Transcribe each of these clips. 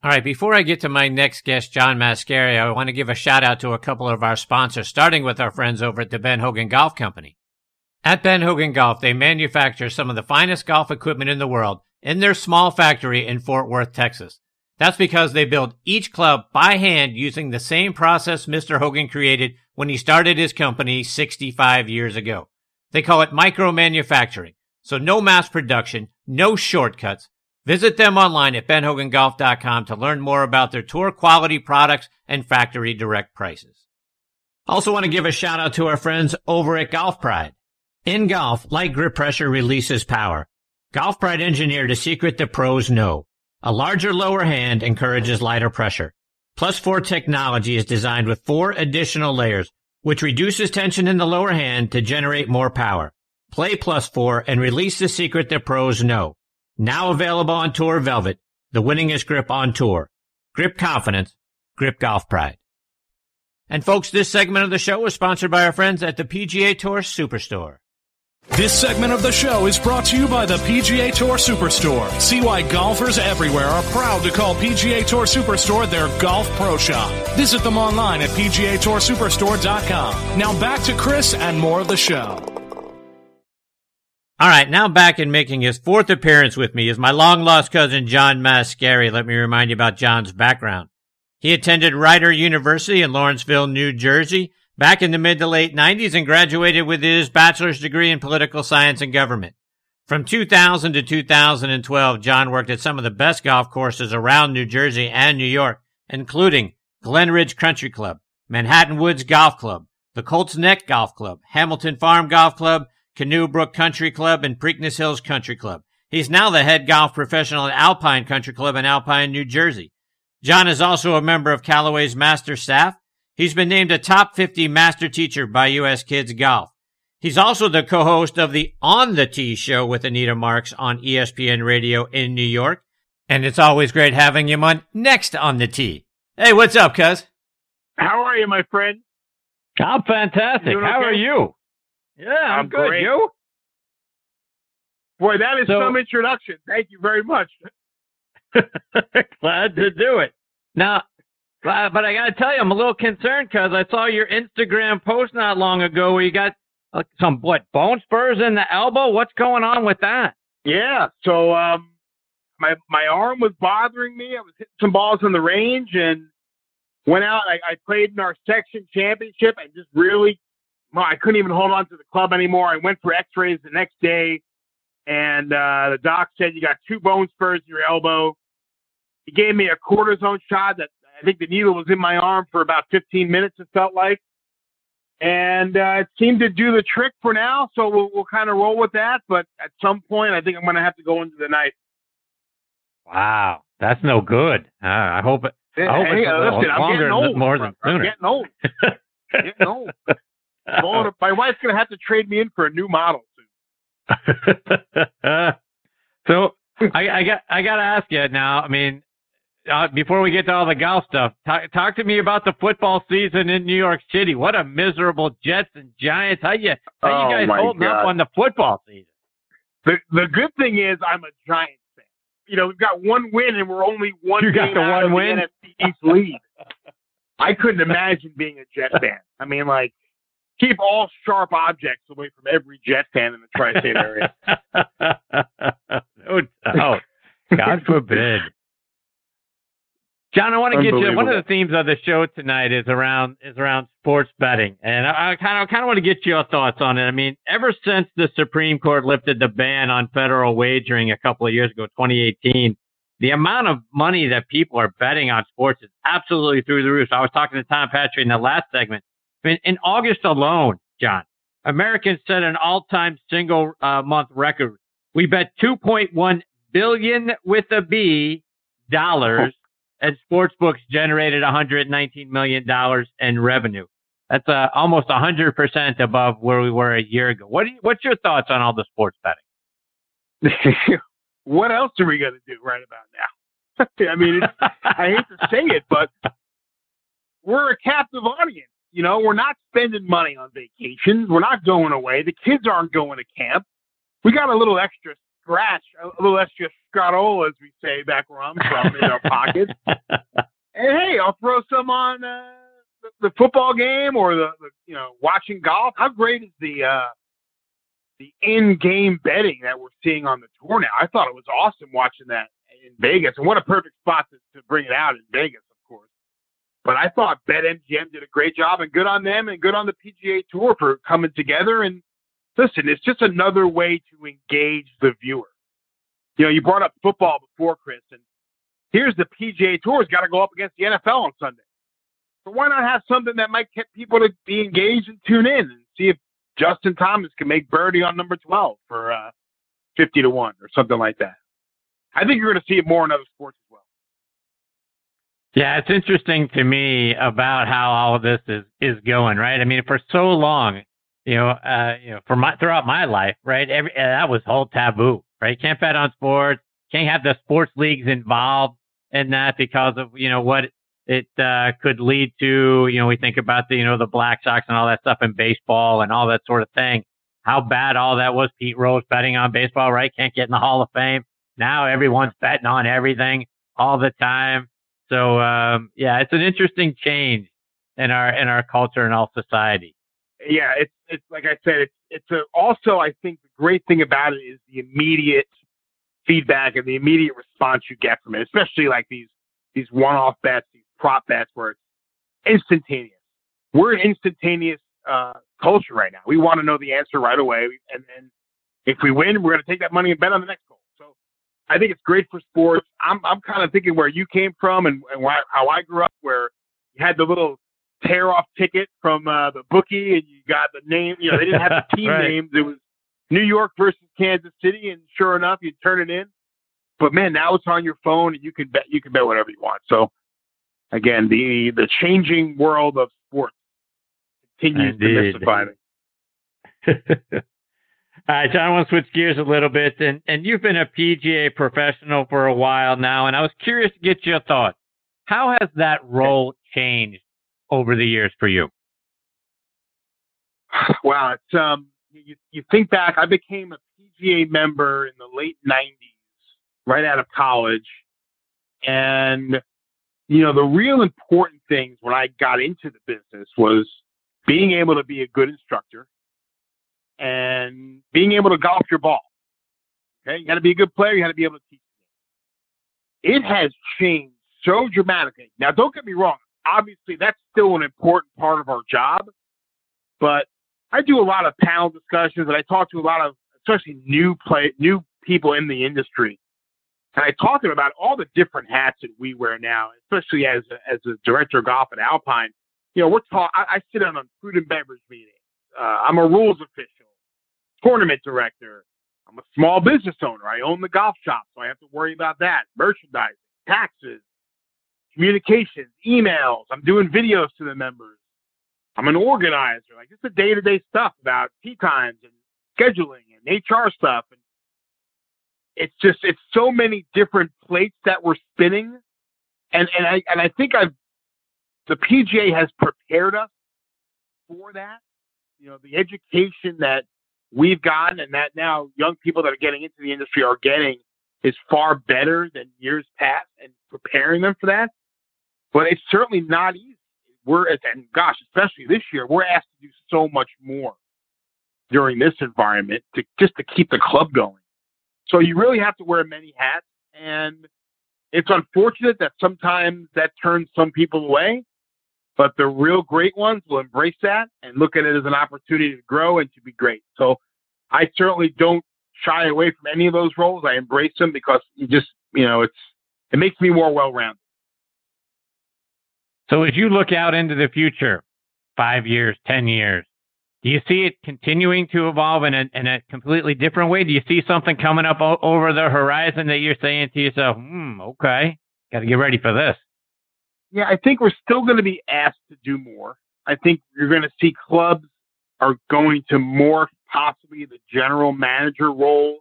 All right, before I get to my next guest, John Mascari, I want to give a shout out to a couple of our sponsors, starting with our friends over at the Ben Hogan Golf Company. At Ben Hogan Golf, they manufacture some of the finest golf equipment in the world in their small factory in Fort Worth, Texas. That's because they build each club by hand using the same process Mr. Hogan created when he started his company 65 years ago. They call it micro manufacturing. So no mass production, no shortcuts. Visit them online at benhogangolf.com to learn more about their tour quality products and factory direct prices. Also want to give a shout out to our friends over at Golf Pride. In golf, light grip pressure releases power. Golf Pride engineered a secret the pros know. A larger lower hand encourages lighter pressure. Plus 4 technology is designed with four additional layers, which reduces tension in the lower hand to generate more power. Play Plus 4 and release the secret the pros know. Now available on Tour Velvet, the winningest grip on tour. Grip confidence, grip golf pride. And folks, this segment of the show is sponsored by our friends at the PGA Tour Superstore. This segment of the show is brought to you by the PGA Tour Superstore. See why golfers everywhere are proud to call PGA Tour Superstore their golf pro shop. Visit them online at PGATourSuperstore.com. Now back to Chris and more of the show. All right, now back and making his fourth appearance with me is my long lost cousin John Mascari. Let me remind you about John's background. He attended Rider University in Lawrenceville, New Jersey back in the mid to late 90s and graduated with his bachelor's degree in political science and government. From 2000 to 2012, John worked at some of the best golf courses around New Jersey and New York, including Glen Ridge Country Club, Manhattan Woods Golf Club, the Colts Neck Golf Club, Hamilton Farm Golf Club, Canoe Brook Country Club, and Preakness Hills Country Club. He's now the head golf professional at Alpine Country Club in Alpine, New Jersey. John is also a member of Callaway's master staff. He's been named a top 50 master teacher by U.S. Kids Golf. He's also the co-host of the On the Tee show with Anita Marks on ESPN Radio in New York. And it's always great having him on next on the tee. Hey, what's up, cuz? How are you, my friend? I'm fantastic. How okay? are you? Yeah, I'm, I'm good. Great. You? Boy, that is so, some introduction. Thank you very much. glad to do it. Now, but, I got to tell you, I'm a little concerned because I saw your Instagram post not long ago where you got uh, some what bone spurs in the elbow. What's going on with that? Yeah, so um, my my arm was bothering me. I was hitting some balls in the range and went out. I, I played in our section championship and just really I couldn't even hold on to the club anymore. I went for x rays the next day, and uh, the doc said, You got two bone spurs in your elbow. He gave me a cortisone shot that I think the needle was in my arm for about 15 minutes, it felt like. And uh, it seemed to do the trick for now, so we'll, we'll kind of roll with that. But at some point, I think I'm going to have to go into the night. Wow, that's no good. Uh, I hope it. I hope hey, it's uh, listen, longer, old, more than sooner. I'm getting old. getting old. To, my wife's going to have to trade me in for a new model soon. so I, I got I got to ask you now. I mean, uh, before we get to all the golf stuff, talk, talk to me about the football season in New York City. What a miserable Jets and Giants. How you how oh, you guys holding God. up on the football season? The the good thing is I'm a Giants fan. You know, we've got one win and we're only one. You got the one win. The NFC East lead. I couldn't imagine being a Jet fan. I mean, like keep all sharp objects away from every Jet fan in the tri-state area. no doubt. God forbid. John, I want to get you. One of the themes of the show tonight is around is around sports betting, and I kind of kind of want to get your thoughts on it. I mean, ever since the Supreme Court lifted the ban on federal wagering a couple of years ago, 2018, the amount of money that people are betting on sports is absolutely through the roof. So I was talking to Tom Patrick in the last segment. In August alone, John, Americans set an all-time single uh, month record. We bet 2.1 billion with a B dollars and sportsbooks generated 119 million dollars in revenue. That's uh, almost 100 percent above where we were a year ago. What you, what's your thoughts on all the sports betting? what else are we going to do right about now? I mean, I hate to say it, but we're a captive audience. You know, we're not spending money on vacations. We're not going away. The kids aren't going to camp. We got a little extra scratch, a little extra scrotola, as we say back where I'm from, in our pockets. And hey, I'll throw some on uh, the, the football game or the, the you know watching golf. How great is the uh, the in-game betting that we're seeing on the tour now? I thought it was awesome watching that in Vegas, and what a perfect spot to, to bring it out in Vegas. But I thought BetMGM did a great job, and good on them, and good on the PGA Tour for coming together. And listen, it's just another way to engage the viewer. You know, you brought up football before, Chris, and here's the PGA Tour's got to go up against the NFL on Sunday. So why not have something that might get people to be engaged and tune in and see if Justin Thomas can make birdie on number 12 for uh, 50 to 1 or something like that. I think you're going to see it more in other sports. Yeah, it's interesting to me about how all of this is is going, right? I mean, for so long, you know, uh, you know, for my throughout my life, right? Every uh, that was whole taboo, right? Can't bet on sports, can't have the sports leagues involved in that because of you know what it uh, could lead to. You know, we think about the you know the Black Sox and all that stuff in baseball and all that sort of thing. How bad all that was. Pete Rose betting on baseball, right? Can't get in the Hall of Fame. Now everyone's betting on everything all the time. So um, yeah, it's an interesting change in our in our culture and our society. Yeah, it's it's like I said, it's it's a, also I think the great thing about it is the immediate feedback and the immediate response you get from it, especially like these these one-off bets, these prop bets where it's instantaneous. We're an instantaneous uh, culture right now. We want to know the answer right away, and then if we win, we're going to take that money and bet on the next goal. I think it's great for sports. I'm I'm kind of thinking where you came from and, and why, how I grew up, where you had the little tear off ticket from uh, the bookie, and you got the name. You know, they didn't have the team right. names. It was New York versus Kansas City, and sure enough, you turn it in. But man, now it's on your phone, and you can bet you can bet whatever you want. So again, the the changing world of sports continues Indeed. to mystify me. Right, John, I want to switch gears a little bit, and and you've been a PGA professional for a while now, and I was curious to get your thoughts. How has that role changed over the years for you? Wow, it's um, you, you think back, I became a PGA member in the late 90s, right out of college. And, you know, the real important things when I got into the business was being able to be a good instructor and being able to golf your ball. Okay. You got to be a good player. You got to be able to teach. It has changed so dramatically. Now, don't get me wrong. Obviously, that's still an important part of our job, but I do a lot of panel discussions and I talk to a lot of especially new play new people in the industry. And I talk to them about all the different hats that we wear now, especially as a, as a director of golf at Alpine. You know, we're talk. I, sit in on food and beverage meetings. Uh, I'm a rules official, tournament director. I'm a small business owner. I own the golf shop, so I have to worry about that. Merchandising, taxes, communications, emails. I'm doing videos to the members. I'm an organizer. Like it's the day to day stuff about tee times and scheduling and HR stuff. And it's just it's so many different plates that we're spinning. And and I and I think I've the PGA has prepared us for that. You know, the education that we've gotten and that now young people that are getting into the industry are getting is far better than years past and preparing them for that. But it's certainly not easy we're and gosh, especially this year, we're asked to do so much more during this environment to just to keep the club going. So you really have to wear many hats, and it's unfortunate that sometimes that turns some people away. But the real great ones will embrace that and look at it as an opportunity to grow and to be great. So I certainly don't shy away from any of those roles. I embrace them because you just, you know, it's it makes me more well-rounded. So as you look out into the future, five years, 10 years, do you see it continuing to evolve in a, in a completely different way? Do you see something coming up o- over the horizon that you're saying to yourself, hmm, okay, got to get ready for this? Yeah, I think we're still going to be asked to do more. I think you're going to see clubs are going to morph possibly the general manager role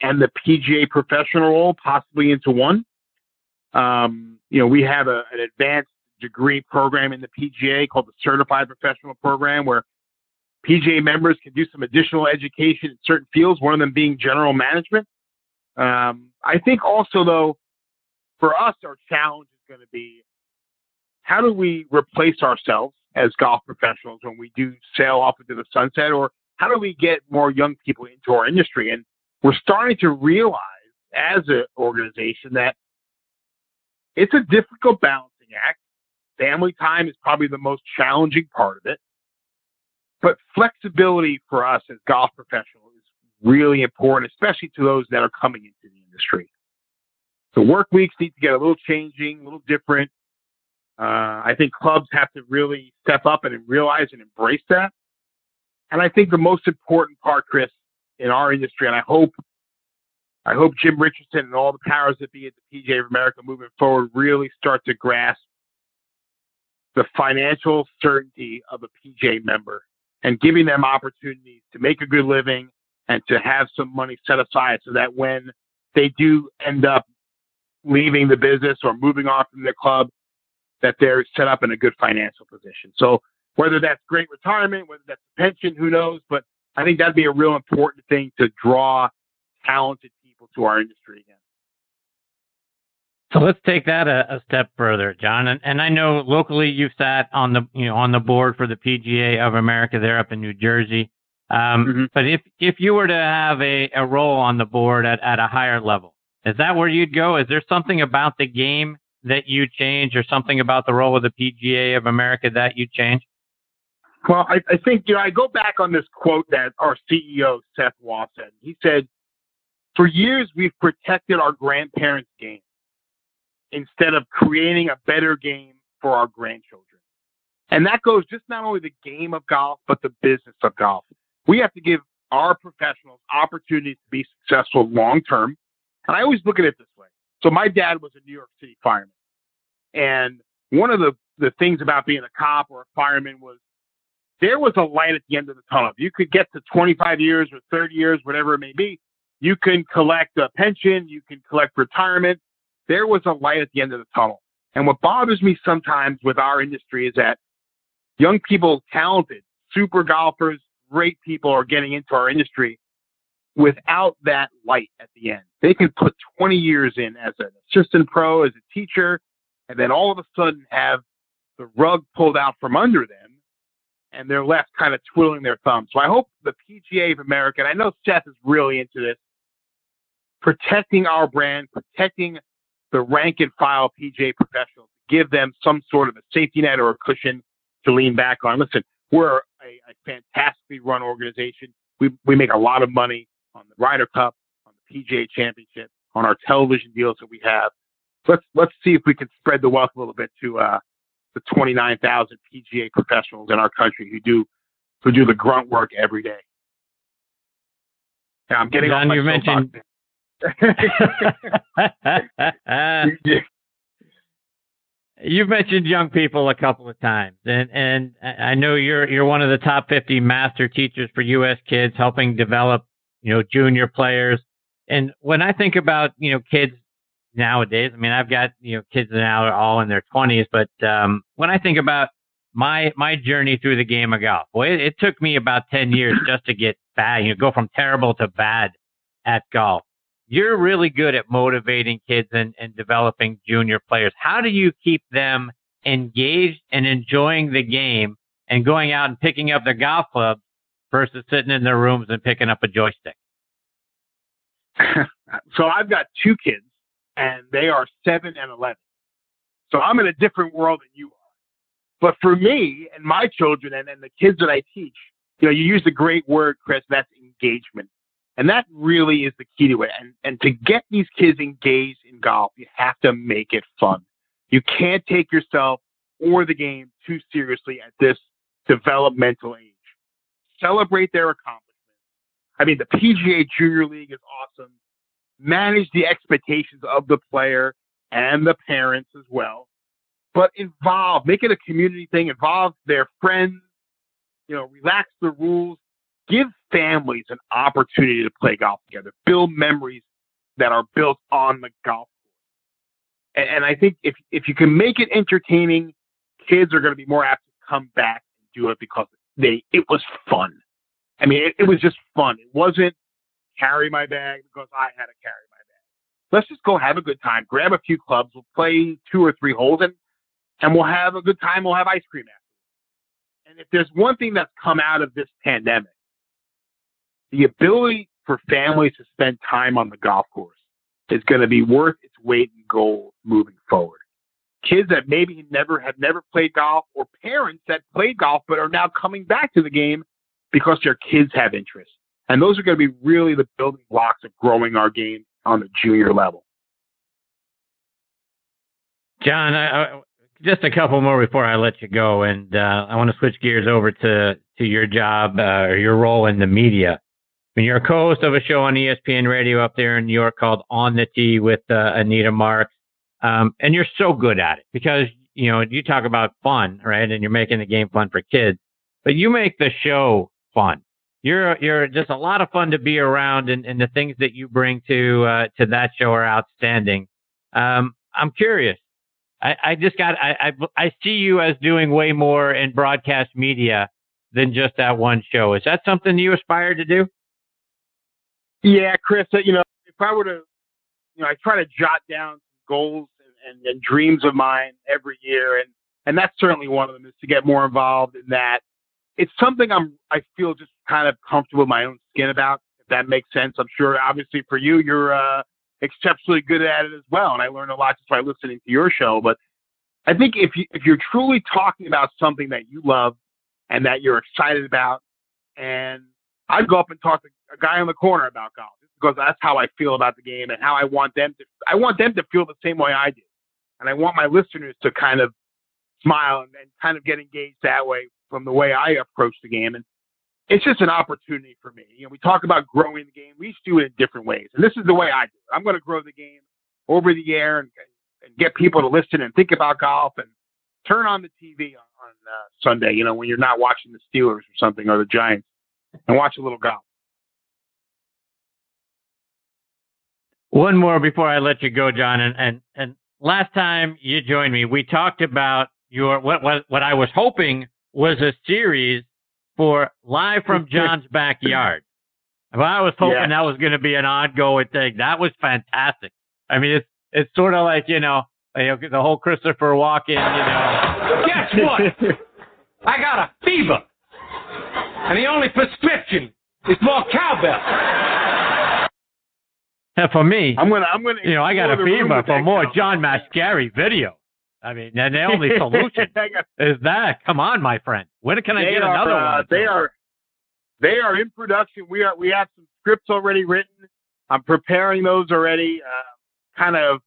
and the PGA professional role possibly into one. Um, you know, we have a, an advanced degree program in the PGA called the Certified Professional Program, where PGA members can do some additional education in certain fields, one of them being general management. Um, I think also though, for us, our challenge is going to be how do we replace ourselves as golf professionals when we do sail off into the sunset, or how do we get more young people into our industry? And we're starting to realize as an organization that it's a difficult balancing act. Family time is probably the most challenging part of it. But flexibility for us as golf professionals is really important, especially to those that are coming into the industry. The work weeks need to get a little changing, a little different. Uh, I think clubs have to really step up and realize and embrace that. And I think the most important part, Chris, in our industry, and I hope, I hope Jim Richerson and all the powers that be at the PGA of America moving forward really start to grasp the financial certainty of a PGA member and giving them opportunities to make a good living and to have some money set aside so that when they do end up leaving the business or moving on from the club, that they're set up in a good financial position. So whether that's great retirement, whether that's a pension, who knows? But I think that'd be a real important thing to draw talented people to our industry again. So let's take that a, a step further, John. And, and, I know locally you've sat on the you know on the board for the PGA of America there up in New Jersey. Um, mm-hmm. But if if you were to have a, a role on the board at, at a higher level, is that where you'd go? Is there something about the game that you change, or something about the role of the PGA of America that you change? Well, I, I think you know I go back on this quote that our CEO Seth Waugh. He said, "For years we've protected our grandparents' game." instead of creating a better game for our grandchildren. And that goes just not only the game of golf, but the business of golf. We have to give our professionals opportunities to be successful long term. And I always look at it this way. So my dad was a New York City fireman. And one of the, the things about being a cop or a fireman was there was a light at the end of the tunnel. You could get to 25 years or 30 years, whatever it may be. You can collect a pension, you can collect retirement, there was a light at the end of the tunnel. And what bothers me sometimes with our industry is that young people, talented, super golfers, great people are getting into our industry without that light at the end. They can put 20 years in as an assistant pro, as a teacher, and then all of a sudden have the rug pulled out from under them and they're left kind of twiddling their thumbs. So I hope the PGA of America, and I know Seth is really into this, protecting our brand, protecting the rank and file PGA professionals, give them some sort of a safety net or a cushion to lean back on. Listen, we're a, a fantastically run organization. We, we make a lot of money on the Ryder Cup, on the PGA Championship, on our television deals that we have. Let's let's see if we can spread the wealth a little bit to uh, the 29,000 PGA professionals in our country who do who do the grunt work every day. I'm getting John, you mentioned You've mentioned young people a couple of times, and and I know you're you're one of the top 50 master teachers for U.S. kids, helping develop you know junior players. And when I think about you know kids nowadays, I mean I've got you know kids now are all in their 20s, but um, when I think about my my journey through the game of golf, boy, it, it took me about 10 years just to get bad, you know, go from terrible to bad at golf you're really good at motivating kids and, and developing junior players. How do you keep them engaged and enjoying the game and going out and picking up their golf clubs versus sitting in their rooms and picking up a joystick? so I've got two kids and they are seven and 11. So I'm in a different world than you are. But for me and my children and, and the kids that I teach, you know, you use the great word, Chris, that's engagement. And that really is the key to it. And, and to get these kids engaged in golf, you have to make it fun. You can't take yourself or the game too seriously at this developmental age. Celebrate their accomplishments. I mean, the PGA Junior League is awesome. Manage the expectations of the player and the parents as well. But involve, make it a community thing, involve their friends, you know, relax the rules, give families an opportunity to play golf together, build memories that are built on the golf course. And, and I think if if you can make it entertaining, kids are going to be more apt to come back and do it because they it was fun. I mean, it, it was just fun. It wasn't carry my bag because I had to carry my bag. let's just go have a good time. Grab a few clubs. We'll play two or three holes, and and we'll have a good time. We'll have ice cream after. And if there's one thing that's come out of this pandemic, the ability for families to spend time on the golf course is going to be worth its weight in gold moving forward. Kids that maybe never have never played golf, or parents that played golf but are now coming back to the game because their kids have interest. And those are going to be really the building blocks of growing our game on the junior level. John, I, I, just a couple more before I let you go, and uh, I want to switch gears over to to your job uh, or your role in the media. I mean, you're a co-host of a show on ESPN Radio up there in New York called On the Tee with uh, Anita Marks, um, and you're so good at it because you know you talk about fun, right? And you're making the game fun for kids, but you make the show fun. You're you're just a lot of fun to be around, and, and the things that you bring to uh, to that show are outstanding. Um, I'm curious. I, I just got I, I I see you as doing way more in broadcast media than just that one show. Is that something you aspire to do? Yeah, Chris. You know, if I were to, you know, I try to jot down goals and, and, dreams of mine every year, and and that's certainly one of them is to get more involved in that. It's something I'm I feel just kind of comfortable in my own skin about. If that makes sense, I'm sure. Obviously, for you, you're uh, exceptionally good at it as well, and I learned a lot just by listening to your show. But I think if you if you're truly talking about something that you love and that you're excited about, and I'd go up and talk to a guy on the corner about golf because that's how I feel about the game and how I want them to. I want them to feel the same way I do, and I want my listeners to kind of smile and, and kind of get engaged that way from the way I approach the game. And it's just an opportunity for me. You know, we talk about growing the game. We each do it in different ways, and this is the way I do it. I'm going to grow the game over the air and, and get people to listen and think about golf and turn on the TV on, on uh, Sunday. You know, when you're not watching the Steelers or something or the Giants, and watch a little golf. One more before I let you go, John. And and, and last time you joined me, we talked about your what what what I was hoping was a series for live from John's backyard. Well, I was hoping yeah. that was going to be an ongoing thing. That was fantastic. I mean, it's it's sort of like you know, the whole Christopher Walken. You know, guess what? I got a fever, and the only prescription is more cowbell. And for me, I'm gonna, I'm gonna. You know, I got a fever for more John Mascari video. I mean, and the only solution is that. Come on, my friend. When can I get are, another uh, one? They are, they are in production. We are, we have some scripts already written. I'm preparing those already. Uh, kind of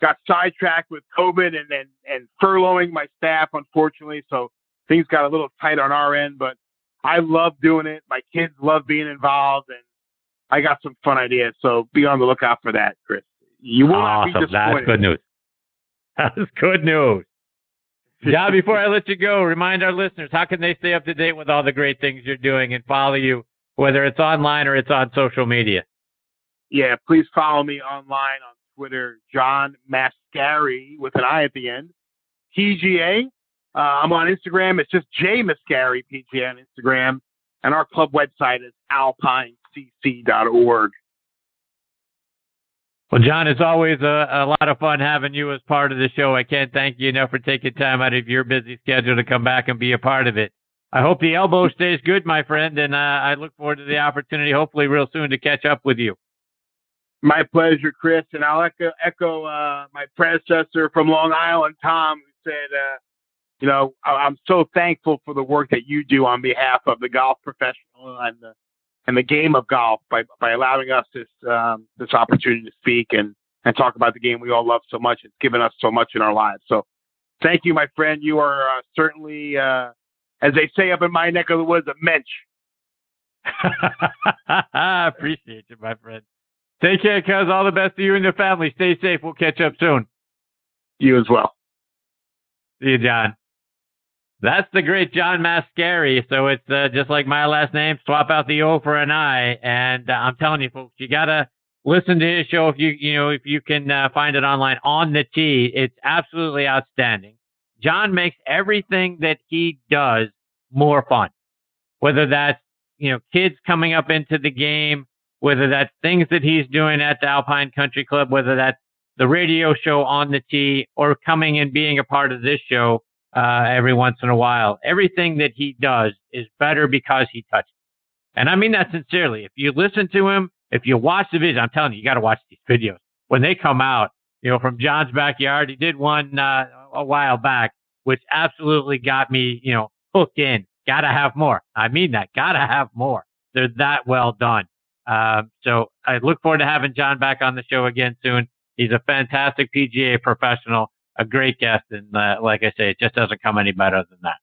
got sidetracked with COVID and, and and furloughing my staff, unfortunately. So things got a little tight on our end, but I love doing it. My kids love being involved, and I got some fun ideas. So be on the lookout for that, Chris. You will awesome. not be disappointed. That's good news. That's good news. Yeah, before I let you go, remind our listeners how can they stay up to date with all the great things you're doing and follow you, whether it's online or it's on social media? Yeah, please follow me online on Twitter, John Mascari with an I at the end. PGA. Uh, I'm on Instagram. It's just J Mascari PGA on Instagram, and our club website is alpinecc.org. Well, John, it's always a, a lot of fun having you as part of the show. I can't thank you enough for taking time out of your busy schedule to come back and be a part of it. I hope the elbow stays good, my friend, and uh, I look forward to the opportunity, hopefully, real soon to catch up with you. My pleasure, Chris, and I'll echo, echo uh, my predecessor from Long Island, Tom, who said, uh, "You know, I'm so thankful for the work that you do on behalf of the golf professional and the and the game of golf by by allowing us this um, this opportunity to speak and and talk about the game we all love so much. It's given us so much in our lives. So, thank you, my friend. You are uh, certainly, uh, as they say up in my neck of the woods, a mensch. I appreciate you, my friend. Take care, cuz. All the best to you and your family. Stay safe. We'll catch up soon. You as well. See you, John. That's the great John Mascari. So it's uh, just like my last name. Swap out the O for an I. And uh, I'm telling you, folks, you gotta listen to his show if you you know if you can uh, find it online on the tee. It's absolutely outstanding. John makes everything that he does more fun. Whether that's you know kids coming up into the game, whether that's things that he's doing at the Alpine Country Club, whether that's the radio show on the tee or coming and being a part of this show uh, every once in a while. Everything that he does is better because he touched it. And I mean that sincerely. If you listen to him, if you watch the videos, I'm telling you, you got to watch these videos. When they come out, you know, from John's backyard, he did one uh, a while back, which absolutely got me, you know, hooked in. Got to have more. I mean that. Got to have more. They're that well done. Um, so I look forward to having John back on the show again soon. He's a fantastic PGA professional, a great guest, and uh, like I say, it just doesn't come any better than that.